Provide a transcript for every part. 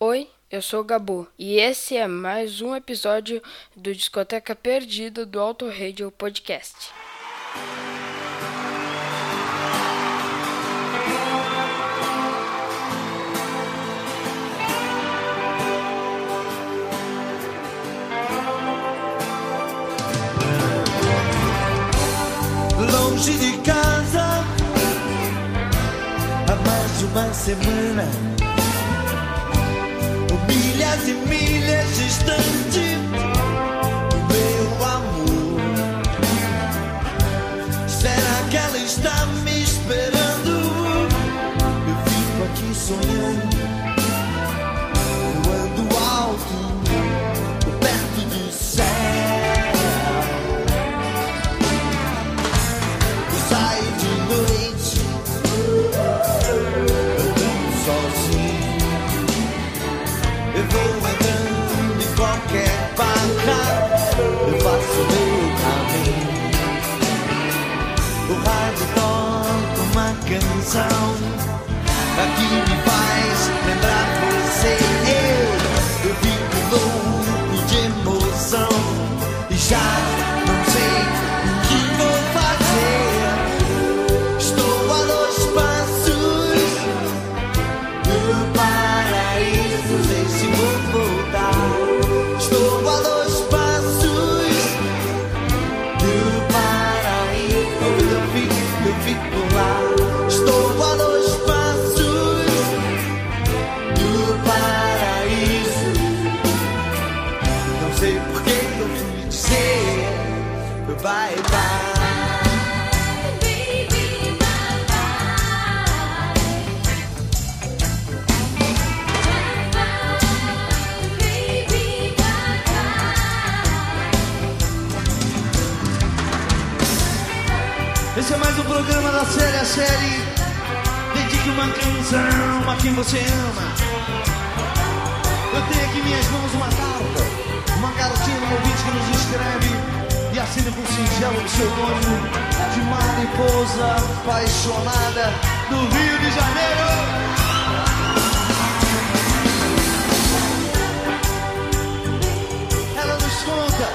Oi, eu sou o Gabu e esse é mais um episódio do Discoteca Perdida do Auto Radio Podcast. longe de casa há mais de uma semana. Milhas e milhas distante do meu amor. Será que ela está me esperando? Eu fico aqui sonhando. Janeiro. Ela nos conta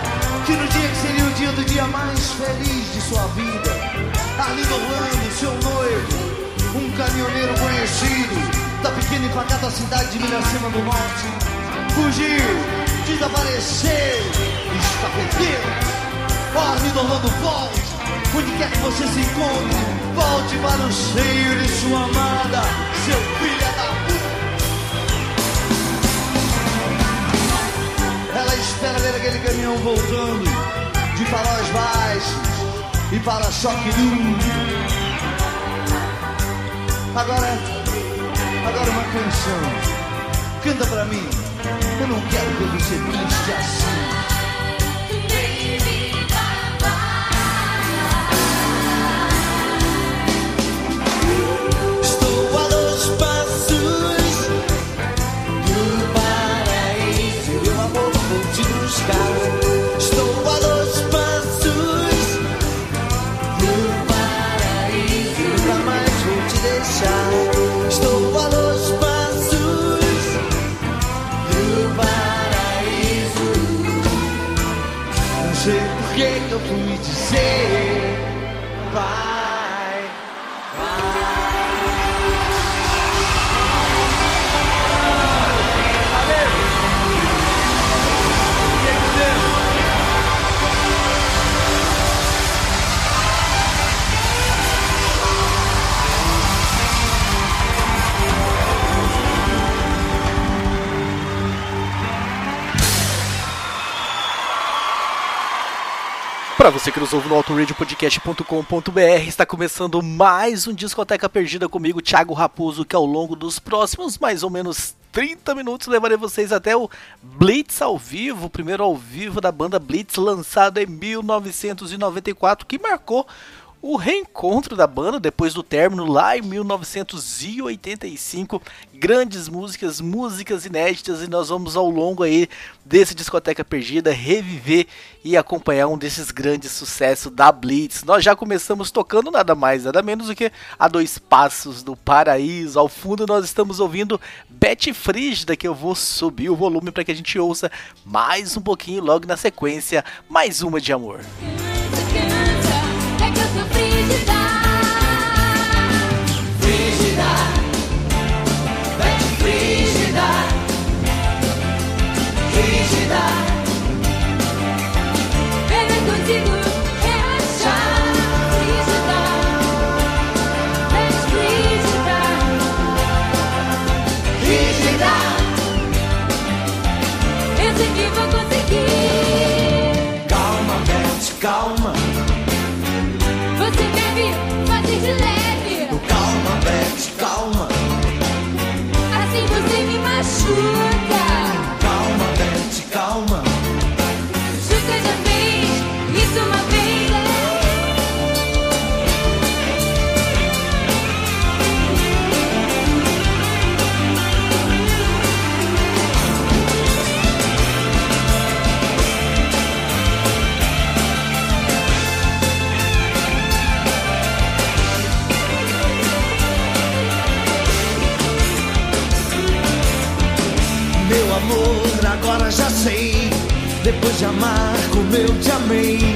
que no dia que seria o dia do dia mais feliz de sua vida, Arlindo Orlando, seu noivo, um caminhoneiro conhecido da pequena e pacata cidade de Miracema do Norte, fugiu, desapareceu, está perdido. Arlindo Orlando, volte, onde quer que você se encontre, volte para o seio de sua amada, seu filho da puta. Ela espera ver aquele caminhão voltando de faróis baixos e para-choque duro. Agora, agora uma canção. Canta pra mim. Eu não quero ver você triste assim. Para você que nos ouve no autoradiopodcast.com.br, está começando mais um Discoteca Perdida comigo, Thiago Raposo, que ao longo dos próximos mais ou menos 30 minutos levarei vocês até o Blitz ao vivo, o primeiro ao vivo da banda Blitz, lançado em 1994, que marcou o reencontro da banda depois do término lá em 1985. Grandes músicas, músicas inéditas e nós vamos ao longo aí desse discoteca perdida reviver e acompanhar um desses grandes sucessos da Blitz. Nós já começamos tocando nada mais, nada menos do que a dois passos do paraíso. Ao fundo nós estamos ouvindo Betty Frígida, que eu vou subir o volume para que a gente ouça mais um pouquinho logo na sequência, mais uma de amor. did I? Eu te amei.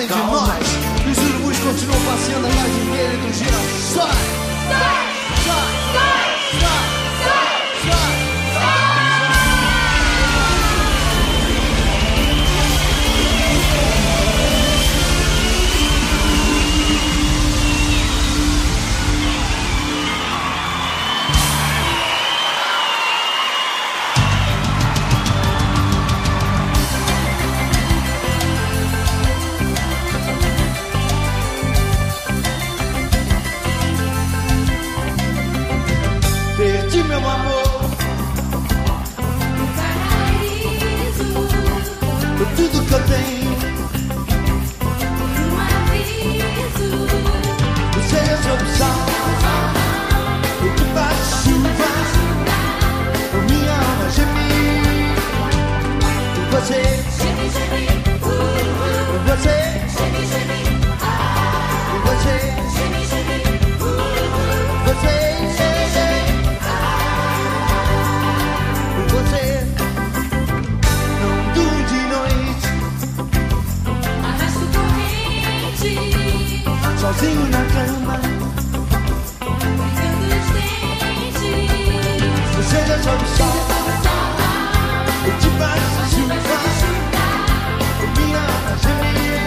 Sabem de nós. Os urubus continuam passeando atrás de dele dos. Sai! Sai, Sai! Sozinho na cama. dentes. Seja sob sol, ou debaixo de chuva, minha alma gemir.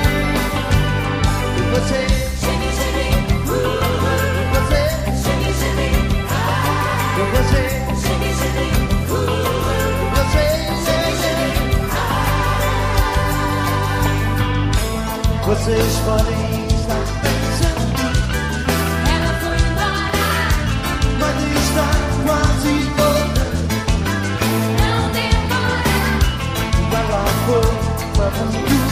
E você, Geme, geme, uh, uh. e você. Ah. Com você, uh, uh. você, vocês podem You.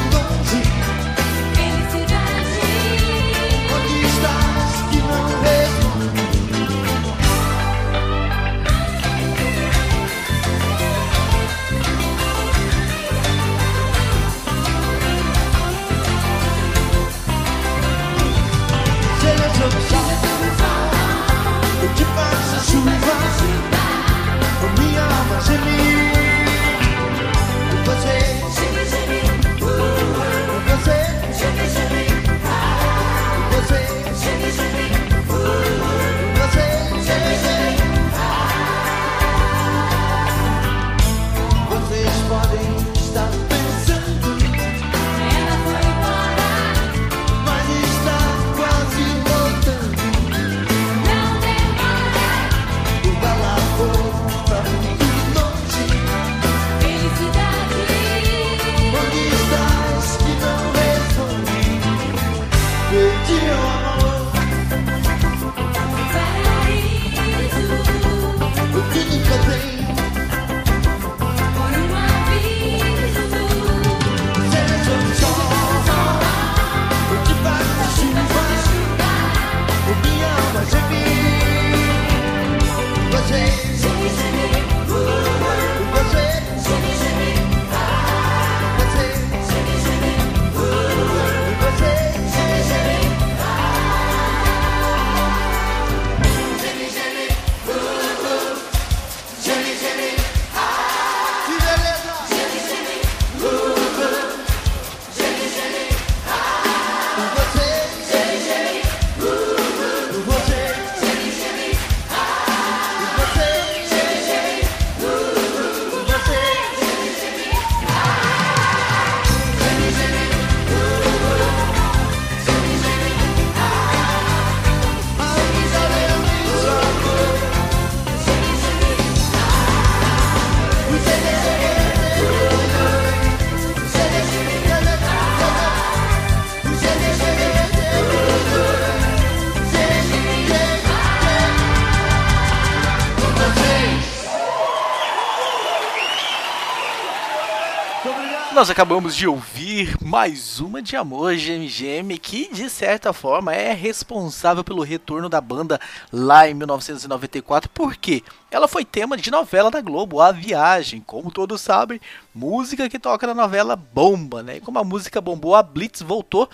Nós acabamos de ouvir mais uma de Amor GMGM que de certa forma é responsável pelo retorno da banda lá em 1994, porque ela foi tema de novela da Globo, A Viagem, como todos sabem, música que toca na novela bomba, né? E como a música bombou, a Blitz voltou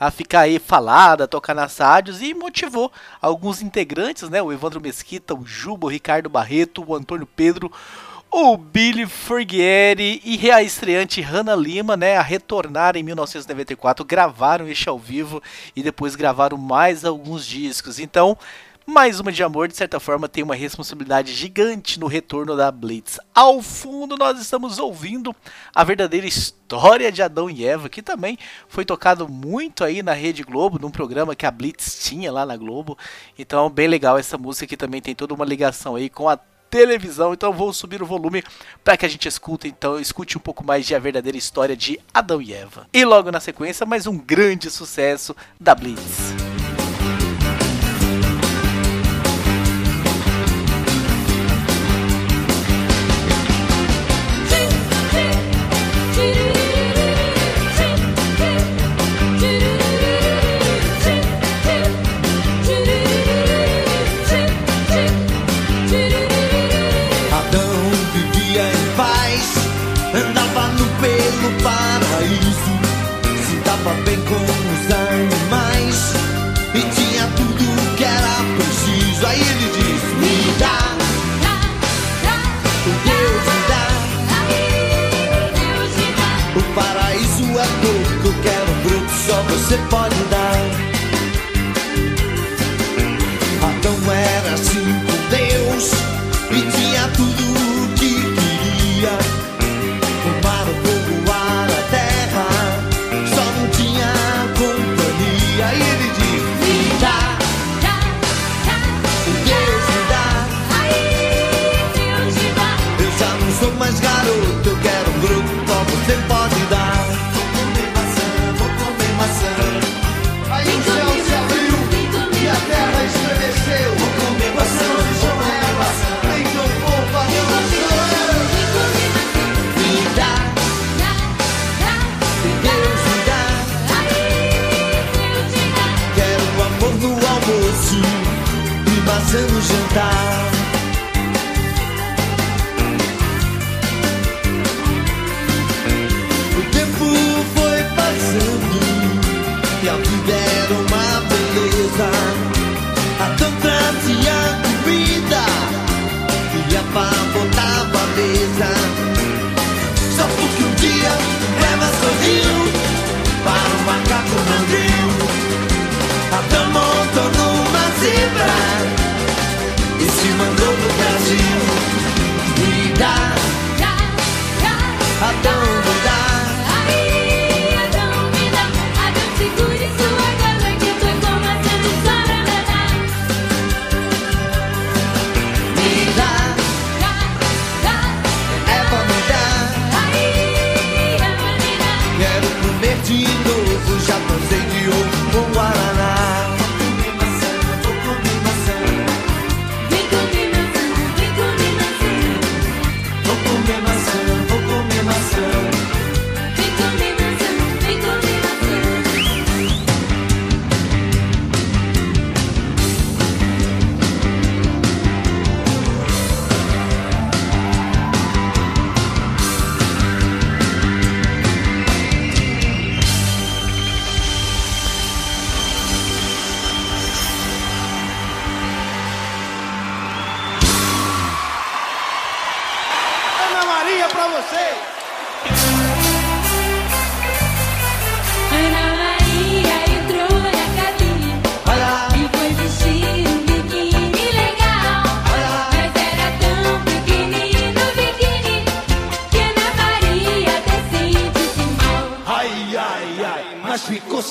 a ficar aí falada, tocar nas rádios e motivou alguns integrantes, né? O Evandro Mesquita, o Juba, o Ricardo Barreto, o Antônio Pedro, o Billy Fergieri e a estreante Hannah Lima, né, a retornar em 1994, gravaram este ao vivo e depois gravaram mais alguns discos. Então, mais uma de amor, de certa forma, tem uma responsabilidade gigante no retorno da Blitz. Ao fundo, nós estamos ouvindo a verdadeira história de Adão e Eva, que também foi tocado muito aí na Rede Globo, num programa que a Blitz tinha lá na Globo. Então, bem legal essa música que também tem toda uma ligação aí com a televisão. Então vou subir o volume para que a gente escute, então escute um pouco mais de a verdadeira história de Adão e Eva. E logo na sequência, mais um grande sucesso da Blitz.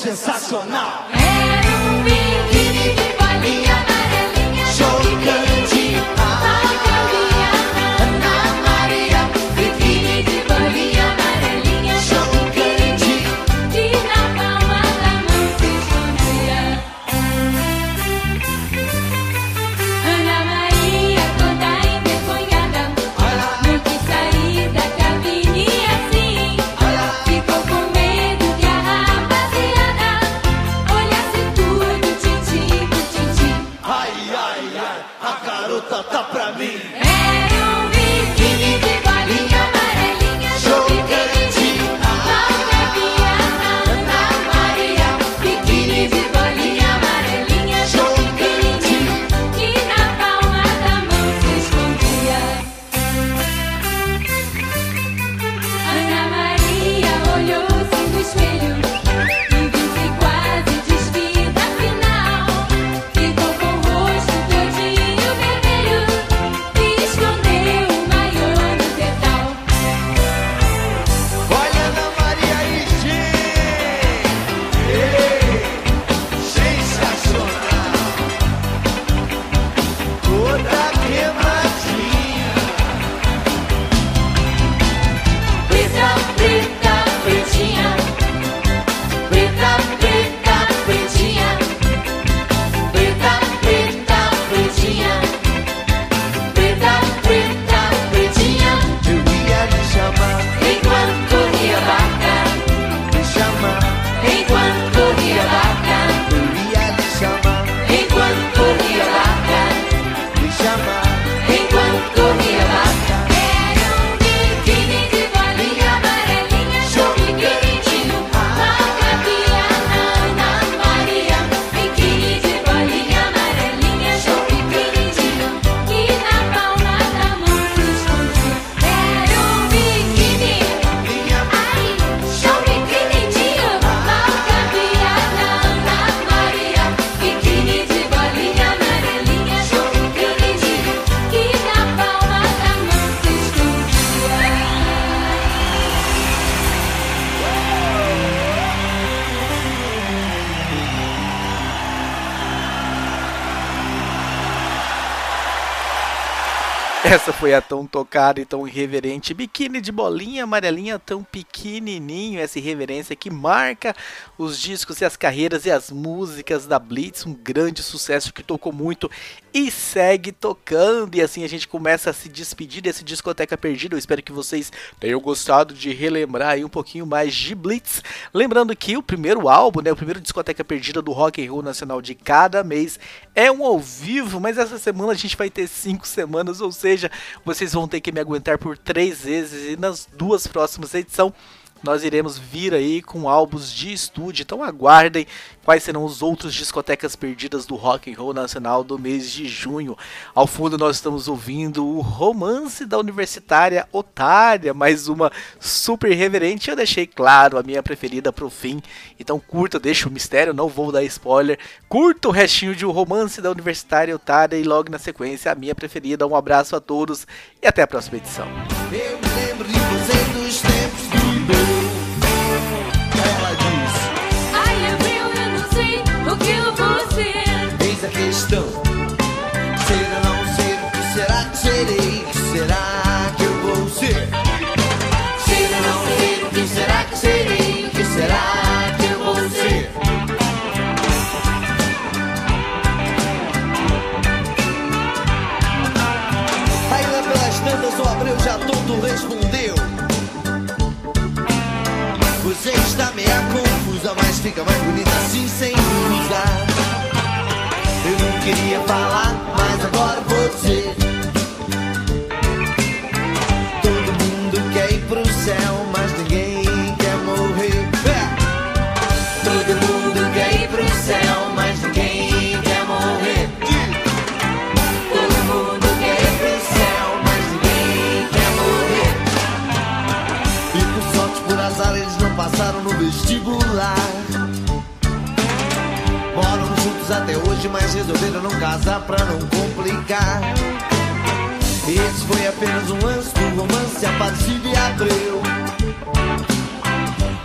Sensacional. Essa foi a tão tocada e tão irreverente. Biquíni de bolinha amarelinha tão pequenininho, essa irreverência que marca os discos e as carreiras e as músicas da Blitz, um grande sucesso que tocou muito e segue tocando. E assim a gente começa a se despedir desse discoteca perdida. Eu espero que vocês tenham gostado de relembrar aí um pouquinho mais de Blitz. Lembrando que o primeiro álbum, né, o primeiro discoteca perdida do Rock and Roll Nacional de cada mês é um ao vivo, mas essa semana a gente vai ter cinco semanas, ou seja, vocês vão ter que me aguentar por três vezes e nas duas próximas edições nós iremos vir aí com álbuns de estúdio, então aguardem quais serão os outros discotecas perdidas do Rock and Roll Nacional do mês de junho. Ao fundo nós estamos ouvindo o Romance da Universitária Otária, mais uma super reverente. Eu deixei claro a minha preferida pro fim, então curta, deixa o mistério, não vou dar spoiler. Curta o restinho de O Romance da Universitária Otária e logo na sequência a minha preferida. Um abraço a todos e até a próxima edição. Ela diz: Ai, Abril, eu não sei o que eu vou ser. Eis a questão. Ser ou não ser, o que será que serei? O que será que eu vou ser? Ser ou não ser, o que será que serei? O que será que eu vou ser? Ainda pelas tantas o Abreu já todo respondeu. Fica mais bonita assim sem usar. Eu não queria falar, mas agora vou dizer. Até hoje, mas resolveram não casar pra não complicar. Esse foi apenas um lance do romance Aparecido e Abreu.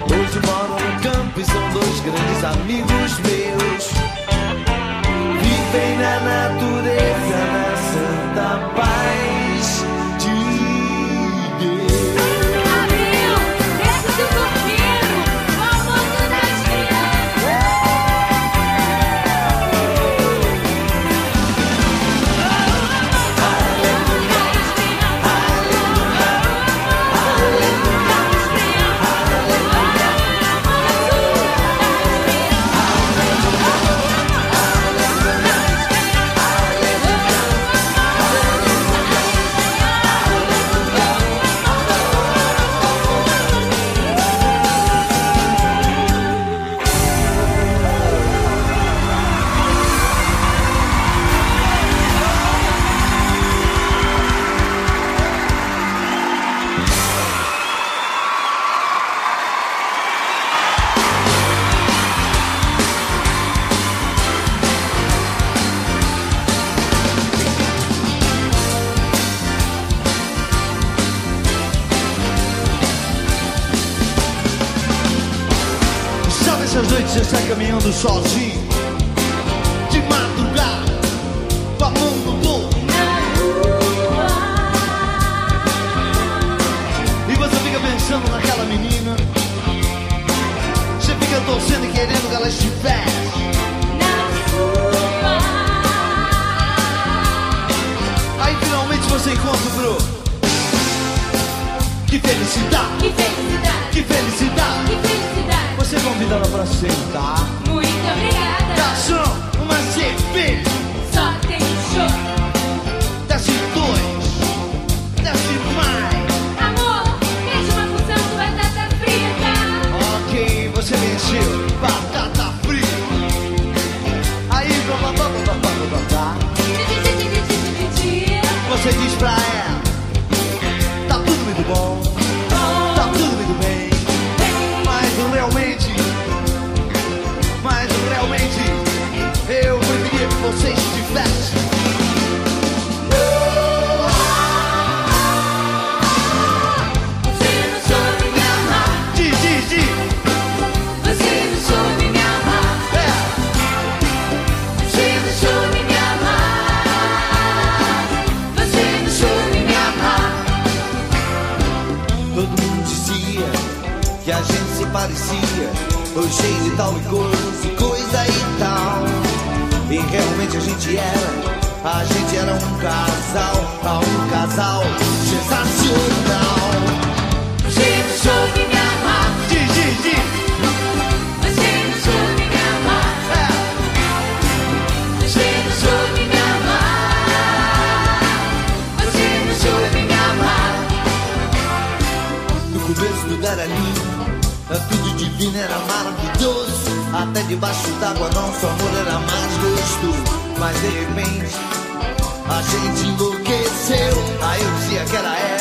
Hoje moram no campo e são dois grandes amigos meus. Vivem na natureza, sozinho De madrugada no bolso E você fica pensando naquela menina Você fica torcendo e querendo que ela estivesse. Aí finalmente você encontra o Bru. Que felicidade, Que felicidade, que felicidade. Que felicidade. Você convida ela pra sentar obrigada. Garçom, uma cerveja parecia Ou cheio de tal e coisa, coisa e tal. E realmente a gente era A gente era um casal Um casal sensacional. Gente, show de me amar Diz, diz, diz começo do lugar é tudo divino, era maravilhoso. Até debaixo d'água nosso amor era mais gostoso. Mas de repente a gente enlouqueceu. Aí eu dizia que era ela.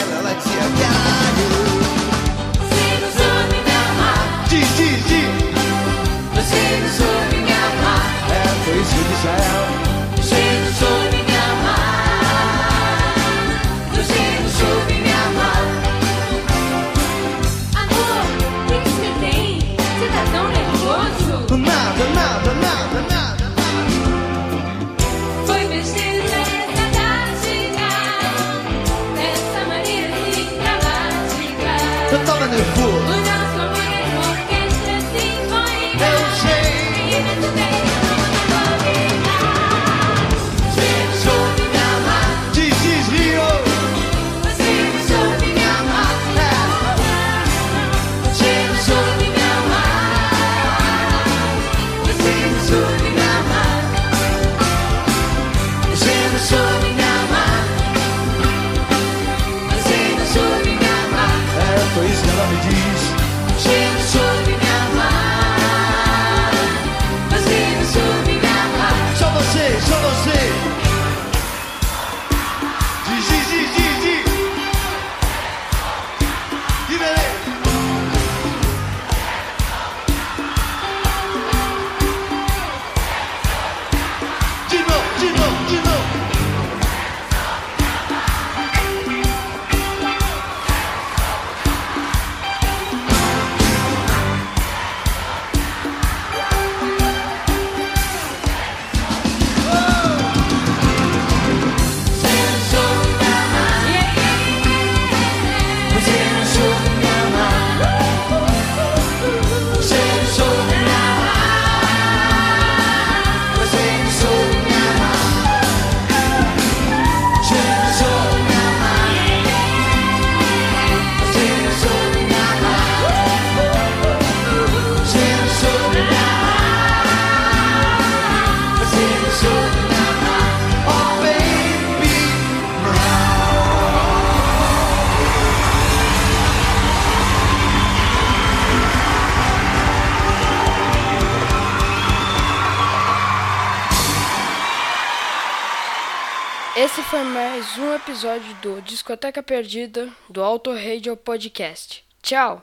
episódio do Discoteca Perdida do Auto Radio Podcast. Tchau!